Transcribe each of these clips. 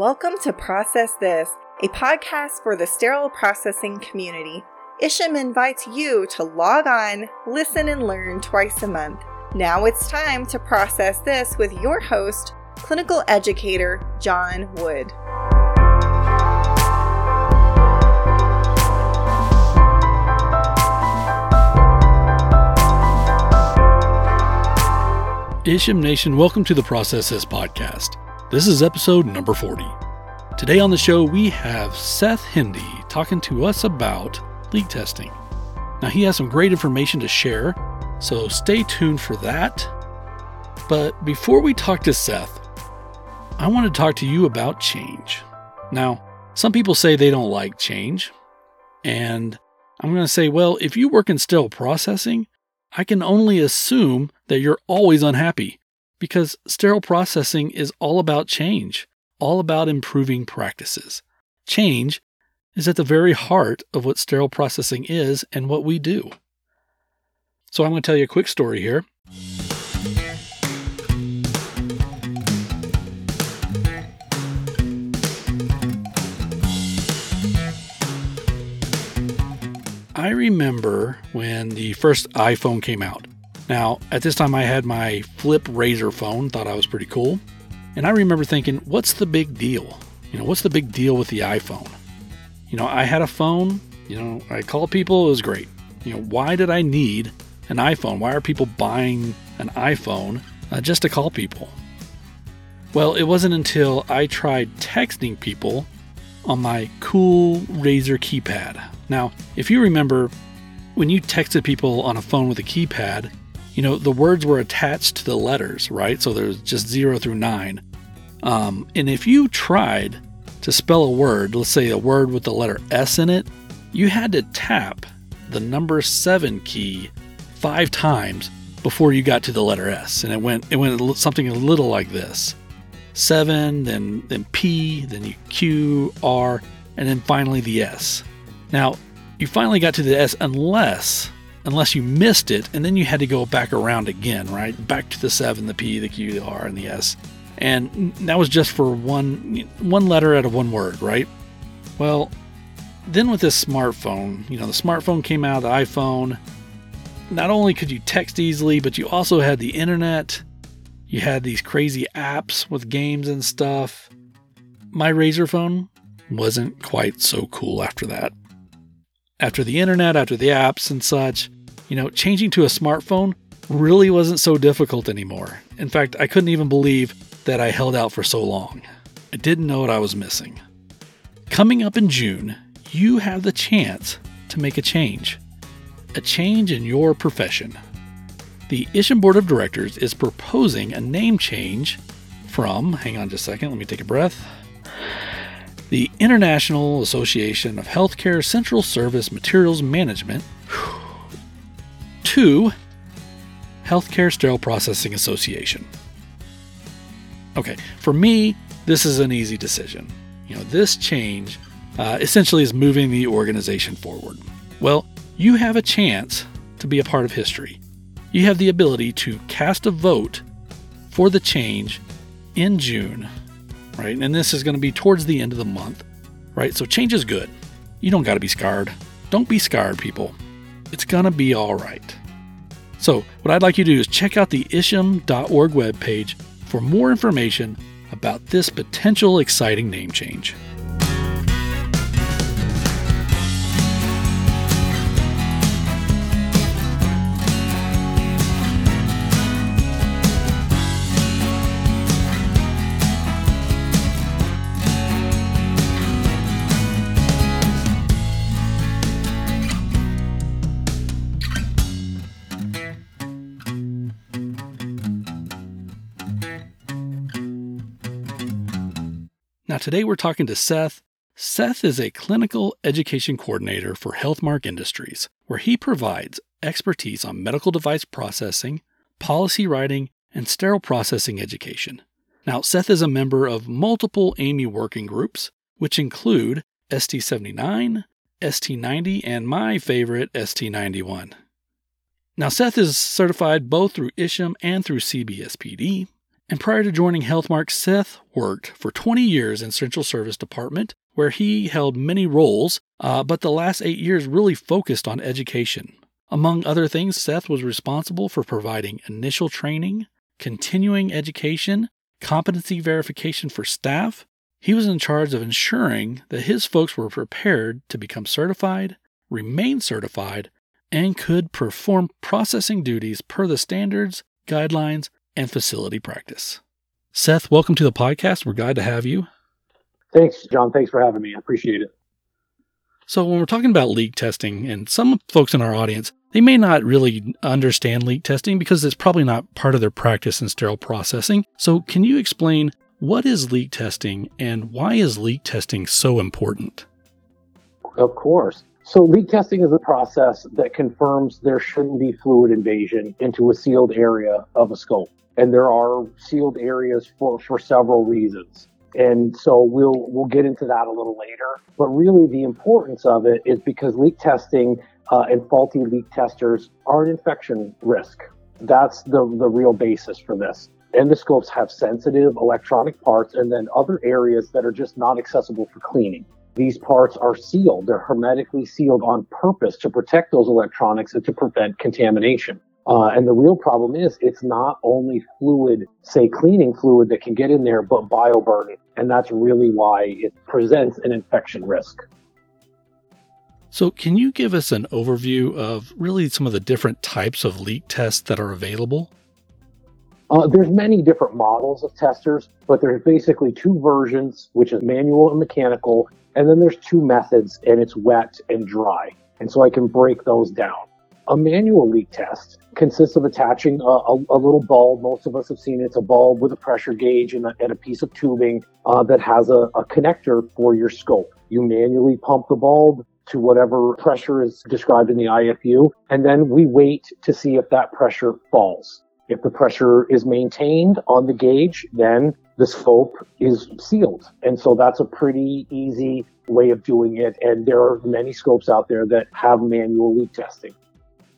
Welcome to Process This, a podcast for the sterile processing community. Isham invites you to log on, listen, and learn twice a month. Now it's time to process this with your host, clinical educator John Wood. Isham Nation, welcome to the Process This podcast. This is episode number 40. Today on the show, we have Seth Hendee talking to us about leak testing. Now, he has some great information to share, so stay tuned for that. But before we talk to Seth, I want to talk to you about change. Now, some people say they don't like change, and I'm going to say, well, if you work in sterile processing, I can only assume that you're always unhappy because sterile processing is all about change, all about improving practices. Change is at the very heart of what sterile processing is and what we do. So, I'm going to tell you a quick story here. I remember when the first iPhone came out. Now, at this time, I had my flip Razr phone, thought I was pretty cool. And I remember thinking, what's the big deal? You know, what's the big deal with the iPhone? You know, I had a phone, you know, I called people, it was great. You know, why did I need an iPhone? Why are people buying an iPhone uh, just to call people? Well, it wasn't until I tried texting people on my cool Razr keypad. Now, if you remember, when you texted people on a phone with a keypad, you know, the words were attached to the letters, right? So there's just zero through nine. Um, and if you tried to spell a word, let's say a word with the letter S in it, you had to tap the number seven key five times before you got to the letter S. And it went it went something a little like this. Seven, then then P, then you Q, R, and then finally the S. Now, you finally got to the S unless unless you missed it and then you had to go back around again, right? Back to the 7, the P, the Q, the R, and the S. And that was just for one one letter out of one word, right? Well, then with this smartphone, you know, the smartphone came out, the iPhone, not only could you text easily, but you also had the internet. You had these crazy apps with games and stuff. My Razr phone wasn't quite so cool after that after the internet, after the apps and such, you know, changing to a smartphone really wasn't so difficult anymore. In fact, I couldn't even believe that I held out for so long. I didn't know what I was missing. Coming up in June, you have the chance to make a change. A change in your profession. The Isham Board of Directors is proposing a name change from, hang on just a second, let me take a breath the International Association of Healthcare Central Service Materials Management to Healthcare Sterile Processing Association. Okay, for me, this is an easy decision. You know, this change uh, essentially is moving the organization forward. Well, you have a chance to be a part of history. You have the ability to cast a vote for the change in June right? And this is going to be towards the end of the month, right? So change is good. You don't got to be scarred. Don't be scarred, people. It's going to be all right. So, what I'd like you to do is check out the isham.org webpage for more information about this potential exciting name change. Today we're talking to Seth. Seth is a clinical education coordinator for Healthmark Industries, where he provides expertise on medical device processing, policy writing, and sterile processing education. Now, Seth is a member of multiple AAMI working groups, which include ST79, ST90, and my favorite, ST91. Now, Seth is certified both through ISHM and through CBSPD, And prior to joining Healthmark, Seth worked for 20 years in Central Service Department, where he held many roles, uh, but the last eight years really focused on education. Among other things, Seth was responsible for providing initial training, continuing education, competency verification for staff. He was in charge of ensuring that his folks were prepared to become certified, remain certified, and could perform processing duties per the standards, guidelines, and facility practice. Seth, welcome to the podcast. We're glad to have you. Thanks, John. Thanks for having me. I appreciate it. So, when we're talking about leak testing, and some folks in our audience, they may not really understand leak testing because it's probably not part of their practice in sterile processing. So, can you explain what is leak testing and why is leak testing so important? Of course. So, leak testing is a process that confirms there shouldn't be fluid invasion into a sealed area of a scope and there are sealed areas for, for several reasons. And so we'll we'll get into that a little later. But really, the importance of it is because leak testing uh, and faulty leak testers are an infection risk. That's the the real basis for this. Endoscopes have sensitive electronic parts, and then other areas that are just not accessible for cleaning. These parts are sealed; they're hermetically sealed on purpose to protect those electronics and to prevent contamination. Uh, and the real problem is it's not only fluid, say cleaning fluid that can get in there, but bioburden. And that's really why it presents an infection risk. So, can you give us an overview of really some of the different types of leak tests that are available? Uh, there's many different models of testers, but there's basically two versions, which is manual and mechanical, and then there's two methods, and it's wet and dry. And so I can break those down. A manual leak test consists of attaching a, a, a, little bulb. Most of us have seen it. It's a bulb with a pressure gauge and a, and a piece of tubing uh, that has a, a connector for your scope. You manually pump the bulb to whatever pressure is described in the IFU, and then we wait to see if that pressure falls. If the pressure is maintained on the gauge, then the scope is sealed. And so that's a pretty easy way of doing it. And there are many scopes out there that have manual leak testing.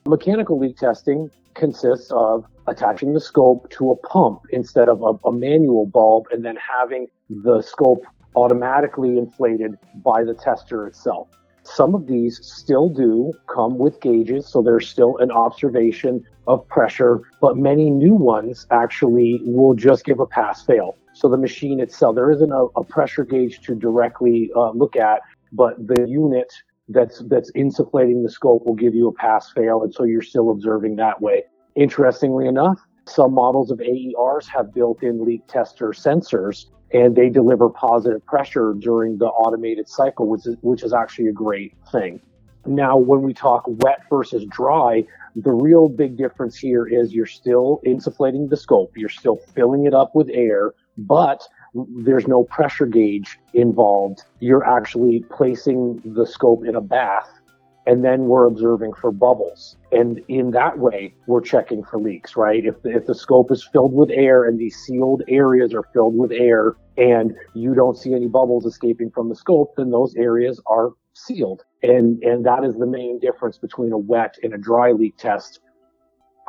Mechanical leak testing consists of attaching the scope to a pump instead of a, a, manual bulb and then having the scope automatically inflated by the tester itself. Some of these still do come with gauges, so there's still an observation of pressure, but many new ones actually will just give a pass fail. So the machine itself, there isn't a, a pressure gauge to directly uh, look at, but the unit that's that's insufflating the scope will give you a pass fail, and so you're still observing that way. Interestingly enough, some models of AERs have built-in leak tester sensors, and they deliver positive pressure during the automated cycle, which is which is actually a great thing. Now, when we talk wet versus dry, the real big difference here is you're still insufflating the scope, you're still filling it up with air, but there's no pressure gauge involved. You're actually placing the scope in a bath and then we're observing for bubbles. And in that way, we're checking for leaks, right? If the, if the scope is filled with air and these sealed areas are filled with air and you don't see any bubbles escaping from the scope, then those areas are sealed. And, and that is the main difference between a wet and a dry leak test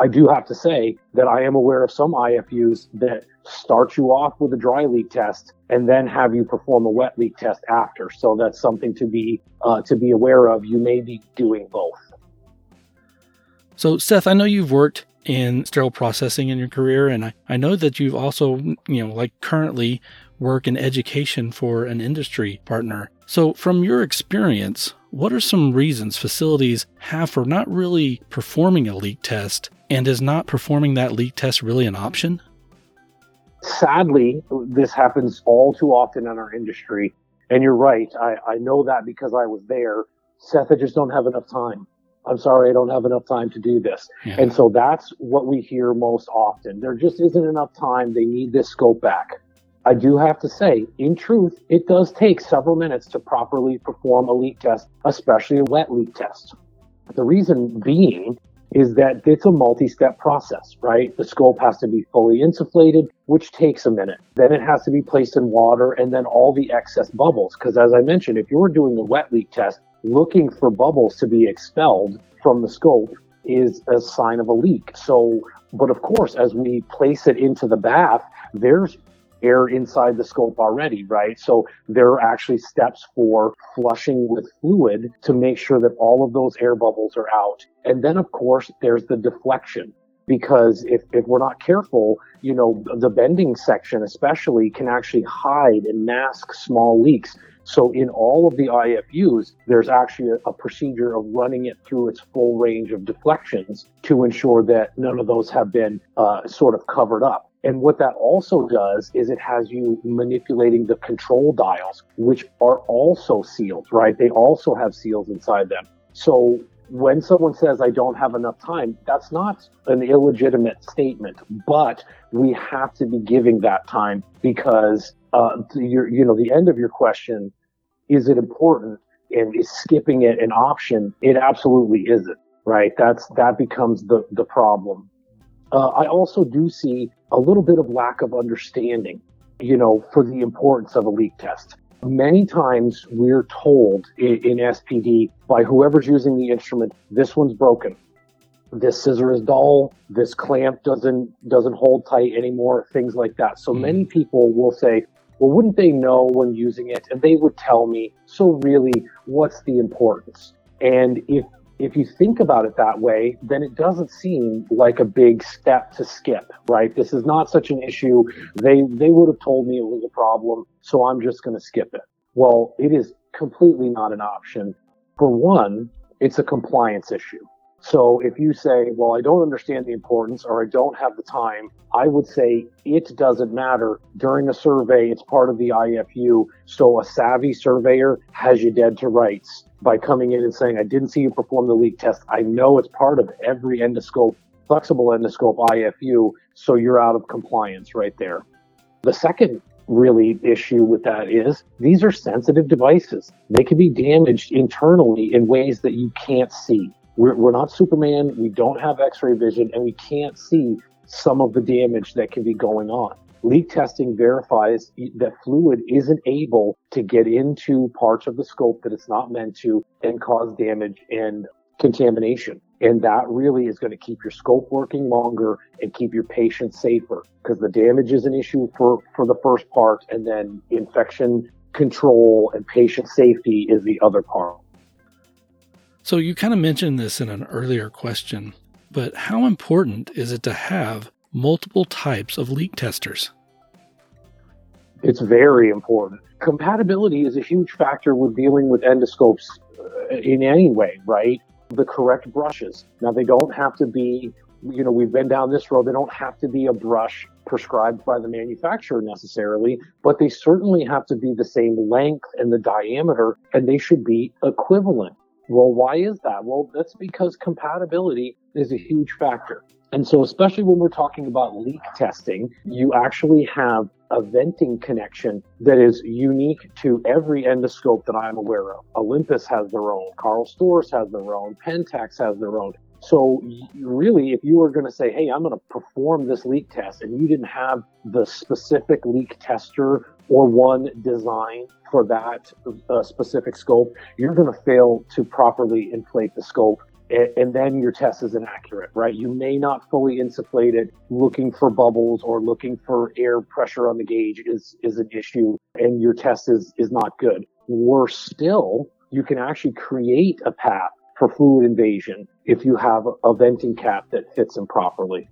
I do have to say that I am aware of some IFUs that start you off with a dry leak test and then have you perform a wet leak test after. So that's something to be uh, to be aware of. You may be doing both. So Seth, I know you've worked in sterile processing in your career, and I, I know that you've also, you know, like currently work in education for an industry partner. So, from your experience, what are some reasons facilities have for not really performing a leak test and is not performing that leak test really an option? Sadly, this happens all too often in our industry. And you're right. I, I know that because I was there. Seth, I just don't have enough time. I'm sorry, I don't have enough time to do this. Yeah. And so that's what we hear most often. There just isn't enough time. They need this scope back. I do have to say, in truth, it does take several minutes to properly perform a leak test, especially a wet leak test. The reason being is that it's a multi-step process, right? The scope has to be fully insufflated, which takes a minute. Then it has to be placed in water and then all the excess bubbles. Because as I mentioned, if you're doing a wet leak test, looking for bubbles to be expelled from the scope is a sign of a leak. So, but of course, as we place it into the bath, there's air inside the scope already, right? So there are actually steps for flushing with fluid to make sure that all of those air bubbles are out. And then, of course, there's the deflection. Because if, if we're not careful, you know, the bending section especially can actually hide and mask small leaks. So in all of the IFUs, there's actually a, a, procedure of running it through its full range of deflections to ensure that none of those have been uh, sort of covered up. And what that also does is it has you manipulating the control dials, which are also sealed, right? They also have seals inside them. So when someone says, I don't have enough time, that's not an illegitimate statement, but we have to be giving that time because, uh, your, you know, the end of your question, is it important? And is skipping it an option? It absolutely isn't, right? That's, that becomes the, the problem. Uh, I also do see a little bit of lack of understanding, you know, for the importance of a leak test. Many times we're told in, in SPD by whoever's using the instrument, this one's broken. This scissor is dull. This clamp doesn't doesn't hold tight anymore. Things like that. So mm. many people will say, "Well, wouldn't they know when using it?" And they would tell me. So really, what's the importance? And if if you think about it that way, then it doesn't seem like a big step to skip, right? This is not such an issue. They, they would have told me it was a problem, so I'm just going to skip it. Well, it is completely not an option. For one, it's a compliance issue. So if you say, well, I don't understand the importance or I don't have the time, I would say it doesn't matter. During a survey, it's part of the IFU. So a savvy surveyor has you dead to rights by coming in and saying, I didn't see you perform the leak test. I know it's part of every endoscope, flexible endoscope IFU, so you're out of compliance right there. The second really issue with that is these are sensitive devices. They can be damaged internally in ways that you can't see. We're, we're not Superman. We don't have x-ray vision and we can't see some of the damage that can be going on. Leak testing verifies that fluid isn't able to get into parts of the scope that it's not meant to and cause damage and contamination. And that really is going to keep your scope working longer and keep your patient safer because the damage is an issue for, for the first part and then infection control and patient safety is the other part. So you kind of mentioned this in an earlier question, but how important is it to have multiple types of leak testers? It's very important. Compatibility is a huge factor with dealing with endoscopes uh, in any way, right? The correct brushes. Now, they don't have to be, you know, we've been down this road. They don't have to be a brush prescribed by the manufacturer necessarily, but they certainly have to be the same length and the diameter, and they should be equivalent. Well, why is that? Well, that's because compatibility is a huge factor. And so, especially when we're talking about leak testing, you actually have a venting connection that is unique to every endoscope that I'm aware of. Olympus has their own, Karl Storz has their own, Pentax has their own. So really, if you were going to say, "Hey, I'm going to perform this leak test," and you didn't have the specific leak tester or one design for that uh, specific scope, you're going to fail to properly inflate the scope and then your test is inaccurate, right? You may not fully insufflate it. Looking for bubbles or looking for air pressure on the gauge is, is an issue and your test is, is not good. Worse still, you can actually create a path for fluid invasion if you have a venting cap that fits improperly.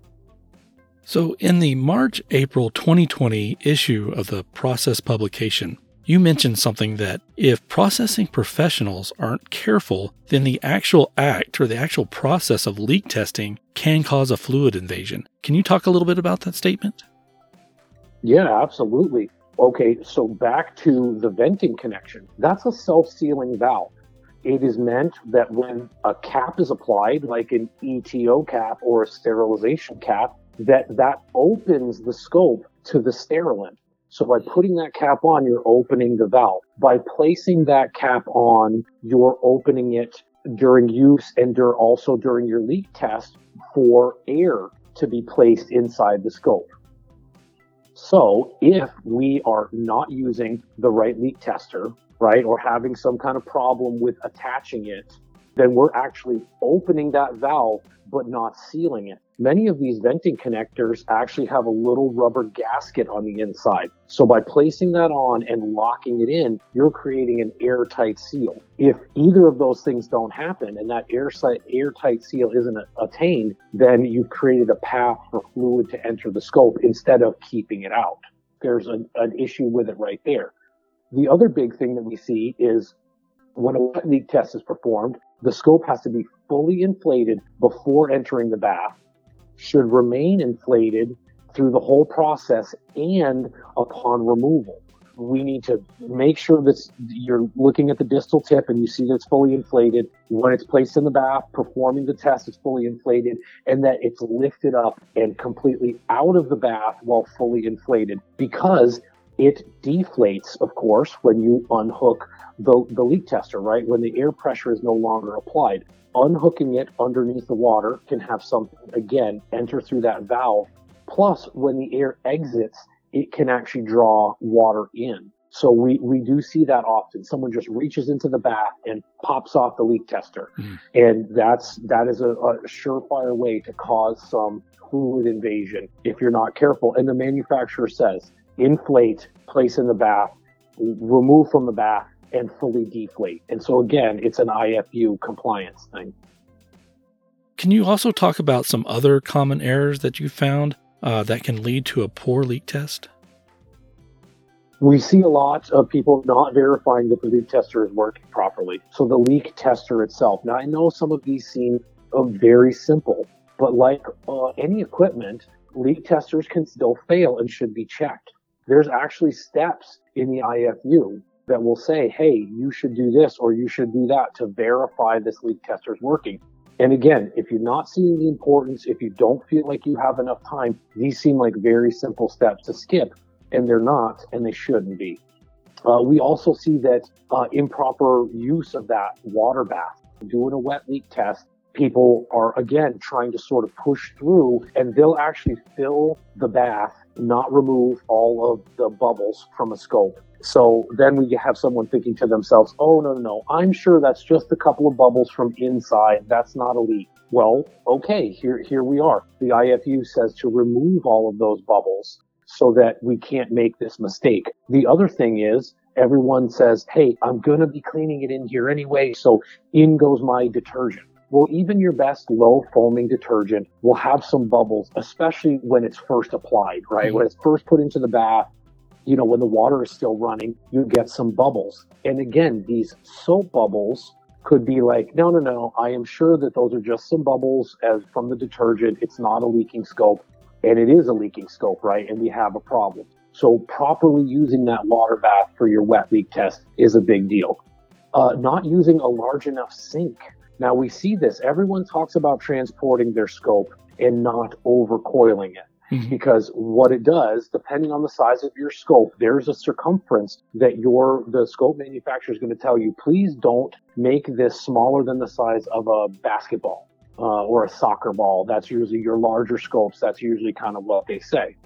So, in the March April 2020 issue of the Process publication, you mentioned something that if processing professionals aren't careful, then the actual act or the actual process of leak testing can cause a fluid invasion. Can you talk a little bit about that statement? Yeah, absolutely. Okay, so back to the venting connection. That's a self sealing valve. It is meant that when a cap is applied, like an ETO cap or a sterilization cap, that that opens the scope to the sterilant. So by putting that cap on, you're opening the valve. By placing that cap on, you're opening it during use and dur- also during your leak test for air to be placed inside the scope. So if we are not using the right leak tester, right, or having some kind of problem with attaching it, then we're actually opening that valve but not sealing it. Many of these venting connectors actually have a little rubber gasket on the inside. So by placing that on and locking it in, you're creating an airtight seal. If either of those things don't happen and that airtight, airtight seal isn't attained, then you've created a path for fluid to enter the scope instead of keeping it out. There's an, an issue with it right there. The other big thing that we see is when a leak test is performed, the scope has to be fully inflated before entering the bath, should remain inflated through the whole process and upon removal. We need to make sure that you're looking at the distal tip and you see that it's fully inflated. When it's placed in the bath, performing the test, it's fully inflated and that it's lifted up and completely out of the bath while fully inflated because it deflates, of course, when you unhook the, the leak tester, right? When the air pressure is no longer applied. Unhooking it underneath the water can have something, again, enter through that valve. Plus, when the air exits, it can actually draw water in. So we, we do see that often. Someone just reaches into the bath and pops off the leak tester. Mm. And that's, that is a, a surefire way to cause some fluid invasion if you're not careful. And the manufacturer says, inflate, place in the bath, remove from the bath, and fully deflate. And so again, it's an IFU compliance thing. Can you also talk about some other common errors that you found uh, that can lead to a poor leak test? We see a lot of people not verifying that the leak tester is working properly. So the leak tester itself. Now I know some of these seem uh, very simple, but like uh, any equipment, leak testers can still fail and should be checked. There's actually steps in the IFU that will say, hey, you should do this or you should do that to verify this leak tester is working. And again, if you're not seeing the importance, if you don't feel like you have enough time, these seem like very simple steps to skip, and they're not, and they shouldn't be. Uh, we also see that uh, improper use of that water bath. Doing a wet leak test, people are again trying to sort of push through, and they'll actually fill the bath, not remove all of the bubbles from a scope so then we have someone thinking to themselves, oh, no, no, no, I'm sure that's just a couple of bubbles from inside. That's not a leak. Well, okay, here, here we are. The IFU says to remove all of those bubbles so that we can't make this mistake. The other thing is everyone says, Hey, I'm going to be cleaning it in here anyway. So in goes my detergent. Well, even your best low foaming detergent will have some bubbles, especially when it's first applied, right? Mm-hmm. When it's first put into the bath, you know, when the water is still running, you get some bubbles. And again, these soap bubbles could be like, no, no, no, I am sure that those are just some bubbles as from the detergent. It's not a leaking scope. And it is a leaking scope, right? And we have a problem. So properly using that water bath for your wet leak test is a big deal. Uh, not using a large enough sink. Now we see this. Everyone talks about transporting their scope and not overcoiling it. Mm-hmm. Because what it does, depending on the size of your scope, there's a circumference that your the scope manufacturer is going to tell you, please don't make this smaller than the size of a basketball uh, or a soccer ball. That's usually your larger scopes. That's usually kind of what they say.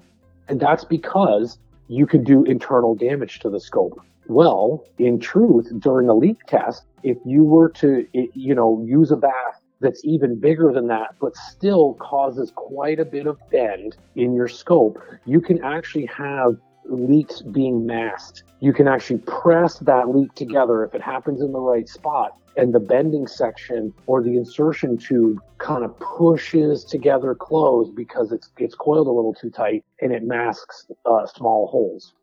And that's because you can do internal damage to the scope. Well, in truth, during a leak test, if you were to, you know, use a bath that's even bigger than that, but still causes quite a bit of bend in your scope, you can actually have leaks being masked. You can actually press that leak together if it happens in the right spot. And the bending section or the insertion tube kind of pushes together closed because it's, it's coiled a little too tight and it masks uh, small holes.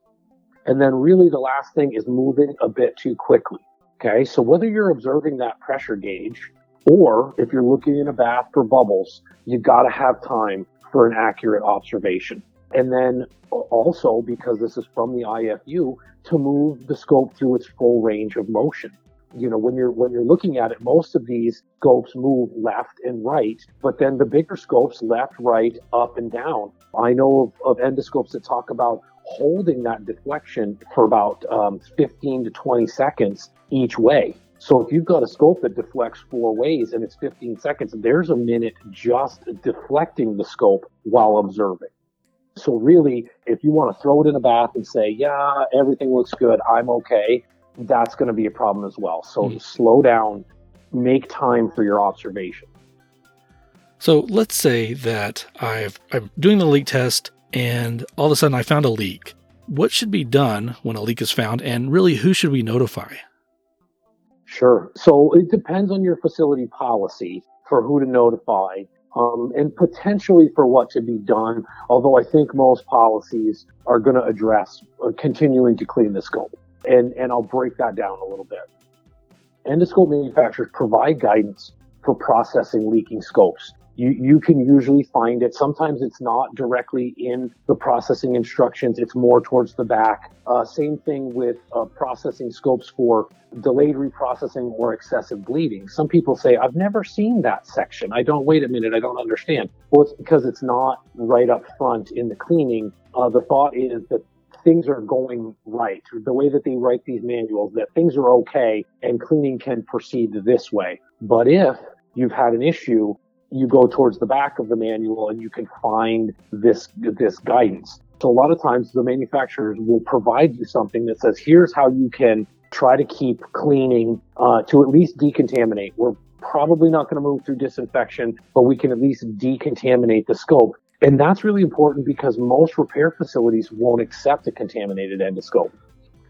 And then really the last thing is moving a bit too quickly. Okay. So whether you're observing that pressure gauge or if you're looking in a bath for bubbles, you've got to have time for an accurate observation. And then also, because this is from the IFU, to move the scope through its full range of motion. You know, when you're when you're looking at it, most of these scopes move left and right, but then the bigger scopes left, right, up, and down. I know of, of endoscopes that talk about holding that deflection for about um, 15 to 20 seconds each way. So if you've got a scope that deflects four ways and it's 15 seconds, there's a minute just deflecting the scope while observing. So really, if you want to throw it in a bath and say, yeah, everything looks good, I'm okay, that's going to be a problem as well. So mm. slow down, make time for your observation. So let's say that I've, I'm doing the leak test and all of a sudden I found a leak. What should be done when a leak is found, and really who should we notify? Sure. So it depends on your facility policy for who to notify um, and potentially for what to be done. Although I think most policies are going to address uh, continuing to clean the scope. And, and I'll break that down a little bit. Endoscope manufacturers provide guidance for processing leaking scopes you, you can usually find it. Sometimes it's not directly in the processing instructions. It's more towards the back. Uh, same thing with uh, processing scopes for delayed reprocessing or excessive bleeding. Some people say, I've never seen that section. I don't, wait a minute, I don't understand. Well, it's because it's not right up front in the cleaning. Uh, the thought is that things are going right. The way that they write these manuals, that things are okay and cleaning can proceed this way. But if you've had an issue you go towards the back of the manual and you can find this this guidance. So a lot of times the manufacturers will provide you something that says, here's how you can try to keep cleaning uh, to at least decontaminate. We're probably not going to move through disinfection, but we can at least decontaminate the scope. And that's really important because most repair facilities won't accept a contaminated endoscope.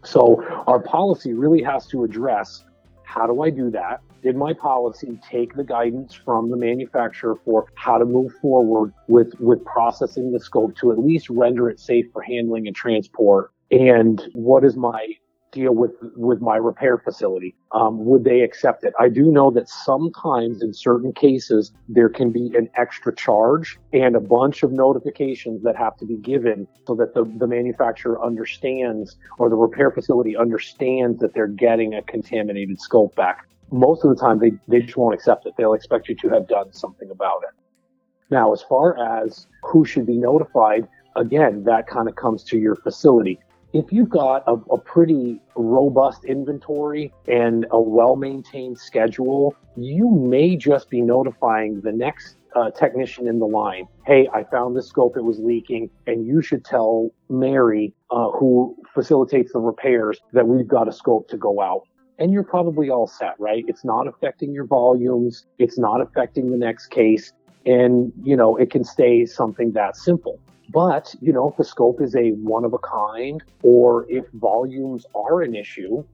So our policy really has to address how do I do that? Did my policy take the guidance from the manufacturer for how to move forward with, with processing the scope to at least render it safe for handling and transport? And what is my deal with with my repair facility? Um, would they accept it? I do know that sometimes in certain cases there can be an extra charge and a bunch of notifications that have to be given so that the, the manufacturer understands or the repair facility understands that they're getting a contaminated scope back. Most of the time they, they just won't accept it. They'll expect you to have done something about it. Now, as far as who should be notified, again, that kind of comes to your facility if you've got a, a, pretty robust inventory and a well maintained schedule, you may just be notifying the next uh, technician in the line, hey, I found this scope, it was leaking, and you should tell Mary, uh, who facilitates the repairs, that we've got a scope to go out. And you're probably all set, right? It's not affecting your volumes. It's not affecting the next case. And, you know, it can stay something that simple. But, you know, if the scope is a one of a kind or if volumes are an issue,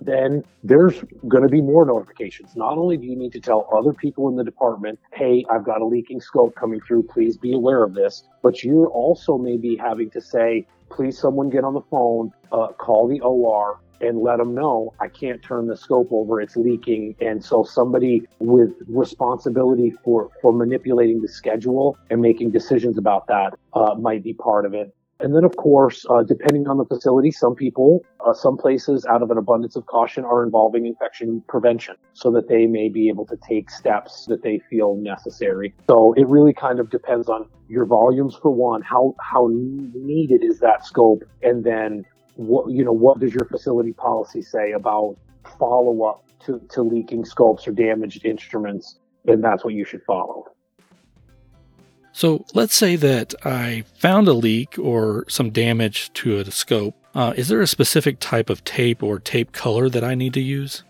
then there's going to be more notifications. Not only do you need to tell other people in the department, hey, I've got a leaking scope coming through, please be aware of this, but you're also maybe having to say, please someone get on the phone, uh, call the OR, and let them know I can't turn the scope over, it's leaking. And so somebody with responsibility for, for manipulating the schedule and making decisions about that uh, might be part of it. And then, of course, uh, depending on the facility, some people, uh, some places, out of an abundance of caution, are involving infection prevention so that they may be able to take steps that they feel necessary. So it really kind of depends on your volumes for one, how how needed is that scope, and then what you know what does your facility policy say about follow up to, to leaking scopes or damaged instruments? Then that's what you should follow. So let's say that i found a leak or some damage to a scope. Uh, is there a specific type of tape or tape color that i need to use?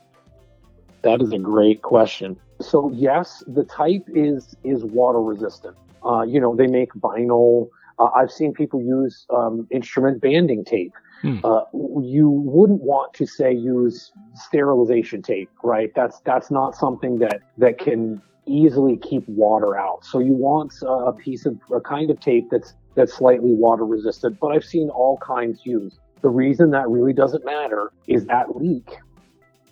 That is a great question. So yes the type is is water resistant. Uh, you know they make vinyl. Uh, I've seen people use um, instrument banding tape. Hmm. Uh, you wouldn't want to say use sterilization tape, right? That's that's not something that that can easily keep water out. So you want a piece of a kind of tape that's that's slightly water resistant. But I've seen all kinds used. The reason that really doesn't matter is that leak.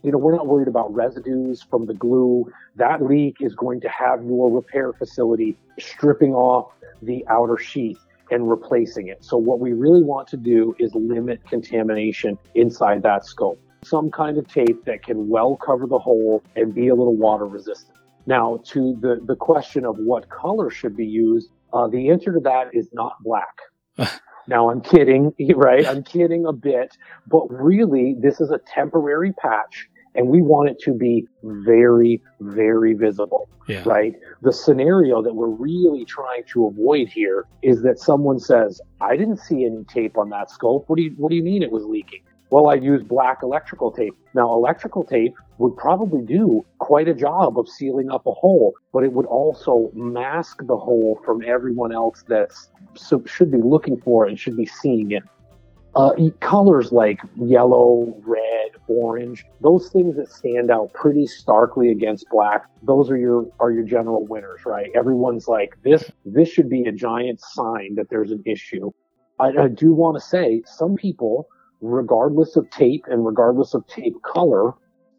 You know, we're not worried about residues from the glue. That leak is going to have your repair facility stripping off the outer sheath and replacing it. So what we really want to do is limit contamination inside that scope. Some kind of tape that can well cover the hole and be a little water resistant. Now, to the, the question of what color should be used, uh, the answer to that is not black. now, I'm kidding, right? I'm kidding a bit, but really, this is a temporary patch and we want it to be very, very visible, yeah. right? The scenario that we're really trying to avoid here is that someone says, "I didn't see any tape on that scope. What do you What do you mean it was leaking?" Well, I use black electrical tape. Now, electrical tape would probably do quite a job of sealing up a hole, but it would also mask the hole from everyone else that should be looking for it and should be seeing it. Uh, colors like yellow, red, orange, those things that stand out pretty starkly against black, those are your are your general winners, right? Everyone's like this this should be a giant sign that there's an issue. I, I do want to say some people, regardless of tape and regardless of tape color,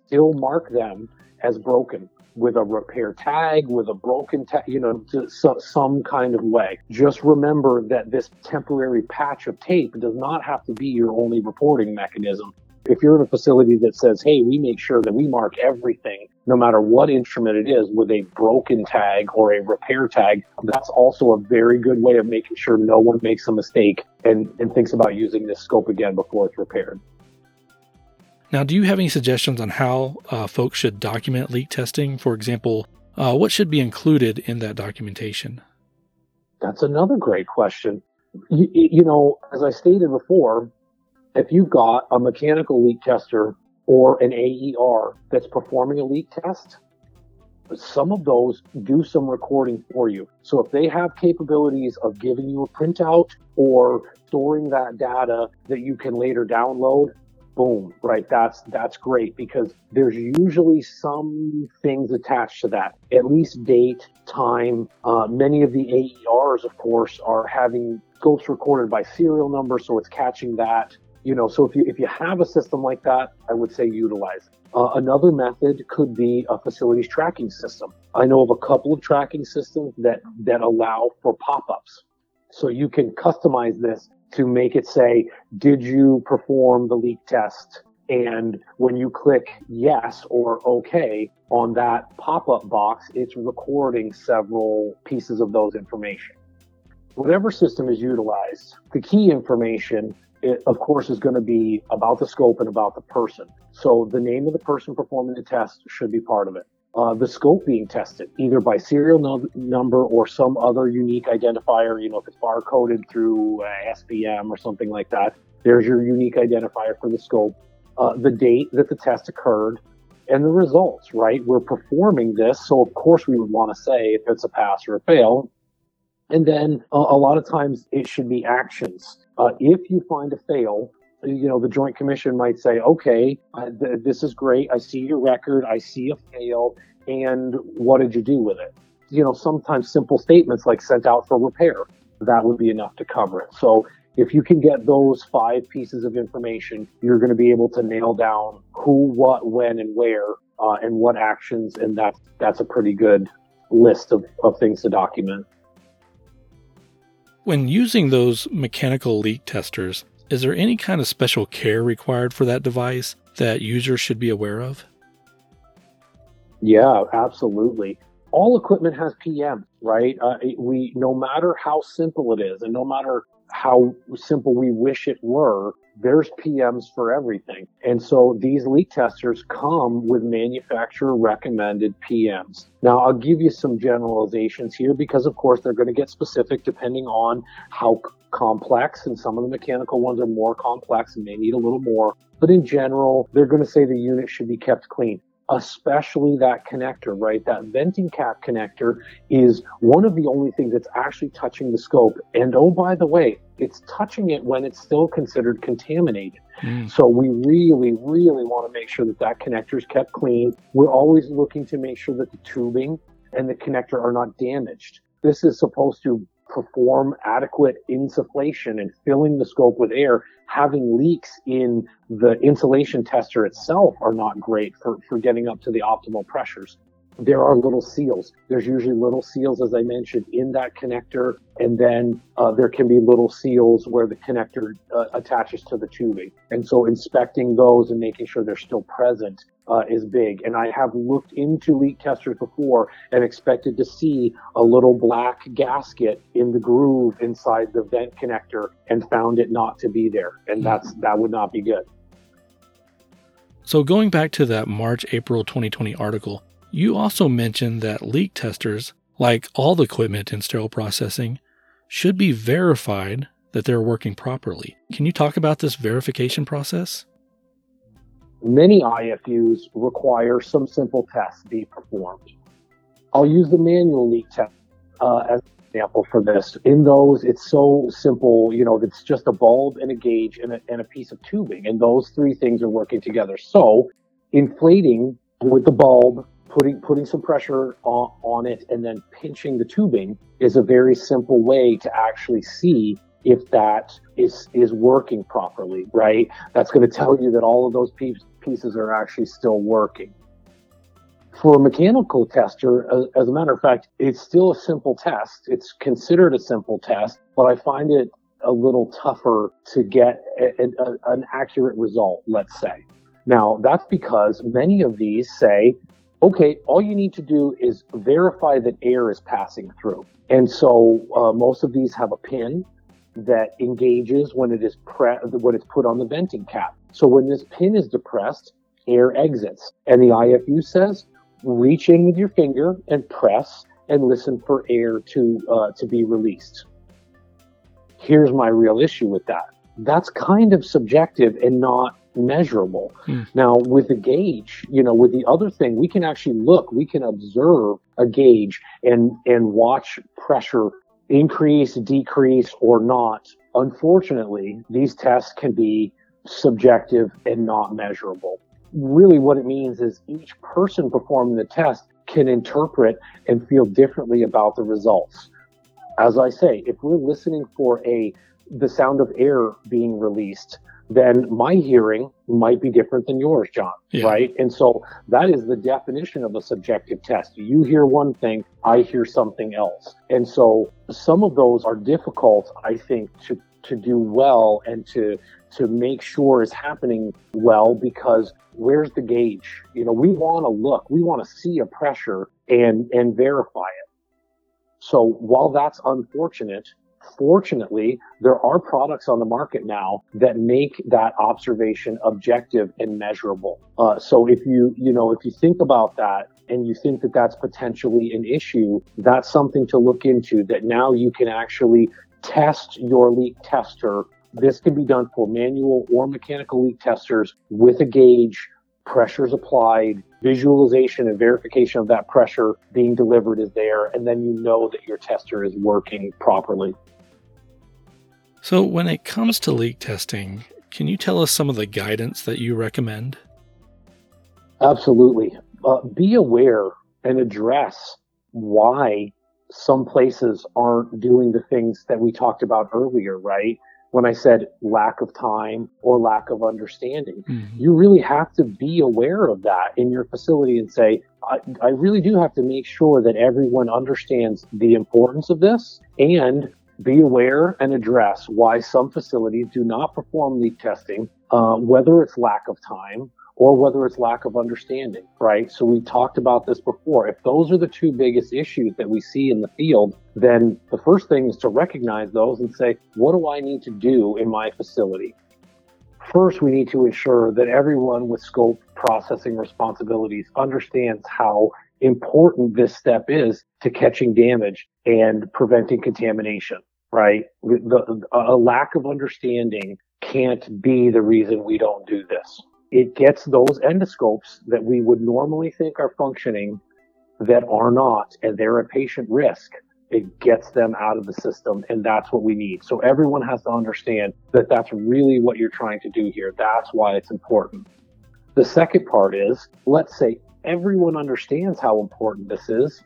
still mark them as broken with a repair tag, with a broken tag, you know, so, some kind of way. Just remember that this temporary patch of tape does not have to be your only reporting mechanism. If you're in a facility that says, hey, we make sure that we mark everything, no matter what instrument it is, with a broken tag or a repair tag, that's also a very good way of making sure no one makes a mistake and, and thinks about using this scope again before it's repaired. Now, do you have any suggestions on how uh, folks should document leak testing? For example, uh, what should be included in that documentation? That's another great question. You, you, know, as I stated before, if you've got a mechanical leak tester or an AER that's performing a leak test, some of those do some recording for you. So if they have capabilities of giving you a printout or storing that data that you can later download, boom, right? That's that's great because there's usually some things attached to that. At least date, time. Uh, many of the AERs, of course, are having scopes recorded by serial number, so it's catching that. You know, so if you if you have a system like that, I would say utilize it. Uh, another method could be a facilities tracking system. I know of a couple of tracking systems that that allow for pop-ups. So you can customize this to make it say, did you perform the leak test? And when you click yes or okay on that pop-up box, it's recording several pieces of those information. Whatever system is utilized, the key information, it, of course, is going to be about the scope and about the person. So the name of the person performing the test should be part of it uh, the scope being tested, either by serial no- number or some other unique identifier. You know, if it's barcoded through uh, SPM or something like that, there's your unique identifier for the scope. Uh, the date that the test occurred, and the results. Right, we're performing this, so of course we would want to say if it's a pass or a fail. And then uh, a lot of times it should be actions. Uh, if you find a fail, you know, the Joint Commission might say, okay, uh, th- this is great. I see your record. I see a fail. And what did you do with it? You know, sometimes simple statements like sent out for repair, that would be enough to cover it. So if you can get those five pieces of information, you're going to be able to nail down who, what, when, and where, uh, and what actions. And that's, that's a pretty good list of, of things to document. When using those mechanical leak testers, is there any kind of special care required for that device that users should be aware of? Yeah, absolutely. All equipment has PM, right? Uh, we, no matter how simple it is, and no matter how simple we wish it were, there's PMs for everything. And so these leak testers come with manufacturer recommended PMs. Now I'll give you some generalizations here because of course they're going to get specific depending on how complex and some of the mechanical ones are more complex and may need a little more. But in general, they're going to say the unit should be kept clean especially that connector, right? That venting cap connector is one of the only things that's actually touching the scope. And oh, by the way, it's touching it when it's still considered contaminated. Mm. So we really, really want to make sure that that connector is kept clean. We're always looking to make sure that the tubing and the connector are not damaged. This is supposed to perform adequate insufflation and filling the scope with air, having leaks in the insufflation tester itself are not great for, for getting up to the optimal pressures there are little seals. There's usually little seals, as I mentioned, in that connector, and then uh, there can be little seals where the connector uh, attaches to the tubing. And so inspecting those and making sure they're still present uh, is big. And I have looked into leak testers before and expected to see a little black gasket in the groove inside the vent connector and found it not to be there. And that's that would not be good. So going back to that March April 2020 article, you also mentioned that leak testers, like all the equipment in sterile processing, should be verified that they're working properly. Can you talk about this verification process? Many IFUs require some simple tests be performed. I'll use the manual leak test uh, as an example for this. In those, it's so simple, you know, it's just a bulb and a gauge and a, and a piece of tubing, and those three things are working together. So, inflating with the bulb, putting putting some pressure on, on it, and then pinching the tubing is a very simple way to actually see if that is is working properly, right? That's going to tell you that all of those pieces are actually still working. For a mechanical tester, as, as a matter of fact, it's still a simple test. It's considered a simple test, but I find it a little tougher to get a, a, an accurate result, let's say. Now, that's because many of these say, okay, all you need to do is verify that air is passing through. And so uh, most of these have a pin that engages when it is pre- when it's put on the venting cap. So when this pin is depressed, air exits. And the IFU says, reach in with your finger and press and listen for air to uh, to be released. Here's my real issue with that. That's kind of subjective and not measurable. Hmm. Now, with a gauge, you know, with the other thing, we can actually look, we can observe a gauge and and watch pressure increase, decrease, or not. Unfortunately, these tests can be subjective and not measurable. Really, what it means is each person performing the test can interpret and feel differently about the results. As I say, if we're listening for a the sound of air being released, then my hearing might be different than yours, John. Yeah. Right. And so that is the definition of a subjective test. You hear one thing, I hear something else. And so some of those are difficult, I think, to, to do well and to, to make sure is happening well because where's the gauge? You know, we want to look, we want to see a pressure and, and verify it. So while that's unfortunate, Fortunately, there are products on the market now that make that observation objective and measurable. Uh, so if you, you know, if you think about that and you think that that's potentially an issue, that's something to look into that now you can actually test your leak tester. This can be done for manual or mechanical leak testers with a gauge, pressures applied, visualization and verification of that pressure being delivered is there, and then you know that your tester is working properly. So, when it comes to leak testing, can you tell us some of the guidance that you recommend? Absolutely. Uh, be aware and address why some places aren't doing the things that we talked about earlier, right? When I said lack of time or lack of understanding, mm-hmm. you really have to be aware of that in your facility and say, I, I really do have to make sure that everyone understands the importance of this and be aware and address why some facilities do not perform leak testing, uh, whether it's lack of time or whether it's lack of understanding, right? So we talked about this before. If those are the two biggest issues that we see in the field, then the first thing is to recognize those and say, what do I need to do in my facility? First, we need to ensure that everyone with scope processing responsibilities understands how important this step is to catching damage and preventing contamination right? The, a lack of understanding can't be the reason we don't do this. It gets those endoscopes that we would normally think are functioning that are not, and they're a patient risk. It gets them out of the system, and that's what we need. So everyone has to understand that that's really what you're trying to do here. That's why it's important. The second part is, let's say everyone understands how important this is,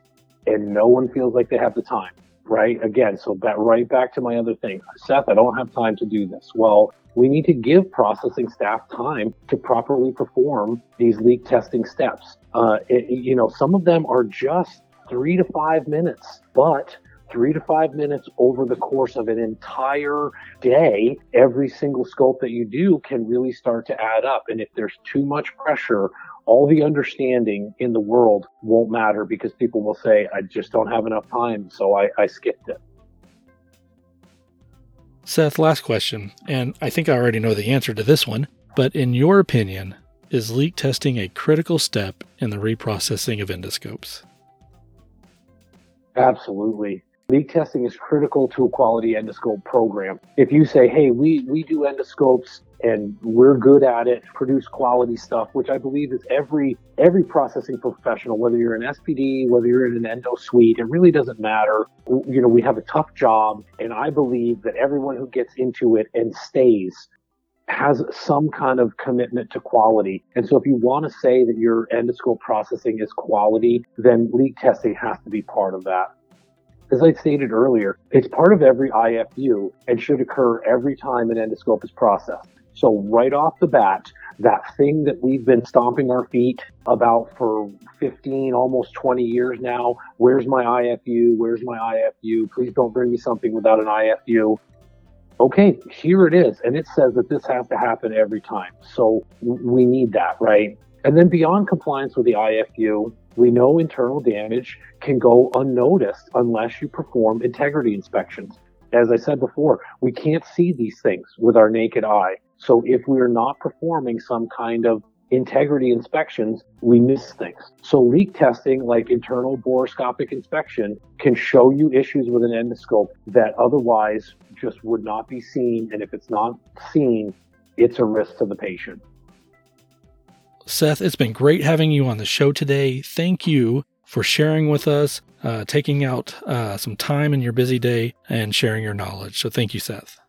and no one feels like they have the time right? Again, so that right back to my other thing. Seth, I don't have time to do this. Well, we need to give processing staff time to properly perform these leak testing steps. Uh, it, you know, some of them are just three to five minutes, but three to five minutes over the course of an entire day, every single scope that you do can really start to add up. And if there's too much pressure all the understanding in the world won't matter because people will say, I just don't have enough time, so I, I skipped it. Seth, last question, and I think I already know the answer to this one, but in your opinion, is leak testing a critical step in the reprocessing of endoscopes? Absolutely. Leak testing is critical to a quality endoscope program. If you say, hey, we, we do endoscopes and we're good at it, produce quality stuff, which I believe is every every processing professional, whether you're an SPD, whether you're in an endo suite, it really doesn't matter. You know, we have a tough job, and I believe that everyone who gets into it and stays has some kind of commitment to quality. And so if you want to say that your endoscope processing is quality, then leak testing has to be part of that. As I stated earlier, it's part of every IFU and should occur every time an endoscope is processed. So right off the bat, that thing that we've been stomping our feet about for 15, almost 20 years now. Where's my IFU? Where's my IFU? Please don't bring me something without an IFU. Okay, here it is. And it says that this has to happen every time. So we need that, right? And then beyond compliance with the IFU, we know internal damage can go unnoticed unless you perform integrity inspections. As I said before, we can't see these things with our naked eye. So if we're not performing some kind of integrity inspections, we miss things. So leak testing, like internal borescopic inspection, can show you issues with an endoscope that otherwise just would not be seen. And if it's not seen, it's a risk to the patient. Seth, it's been great having you on the show today. Thank you for sharing with us, uh, taking out uh, some time in your busy day and sharing your knowledge. So thank you, Seth.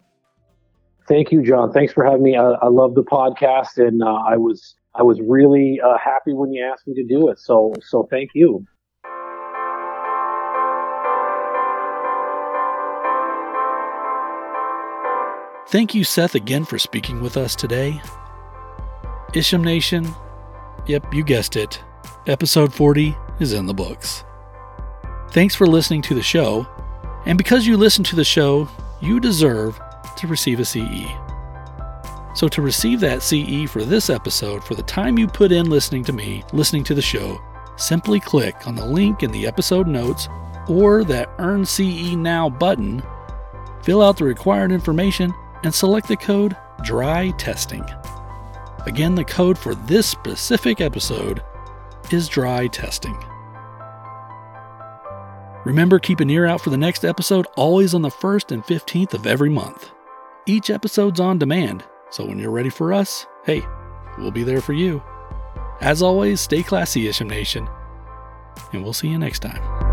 Thank you, John. Thanks for having me. I, I love the podcast, and uh, I was I was really uh, happy when you asked me to do it. So so thank you. Thank you, Seth, again for speaking with us today. Isham Nation, yep, you guessed it. Episode 40 is in the books. Thanks for listening to the show. And because you listen to the show, you deserve to receive a CE. So, to receive that CE for this episode, for the time you put in listening to me, listening to the show, simply click on the link in the episode notes or that Earn CE Now button, fill out the required information, and select the code DRY TESTING. Again, the code for this specific episode is DRY TESTING. Remember, keep an ear out for the next episode, always on the 1st and 15th of every month. Each episode's on demand, so when you're ready for us, hey, we'll be there for you. As always, stay classy, Isham Nation, and we'll see you next time.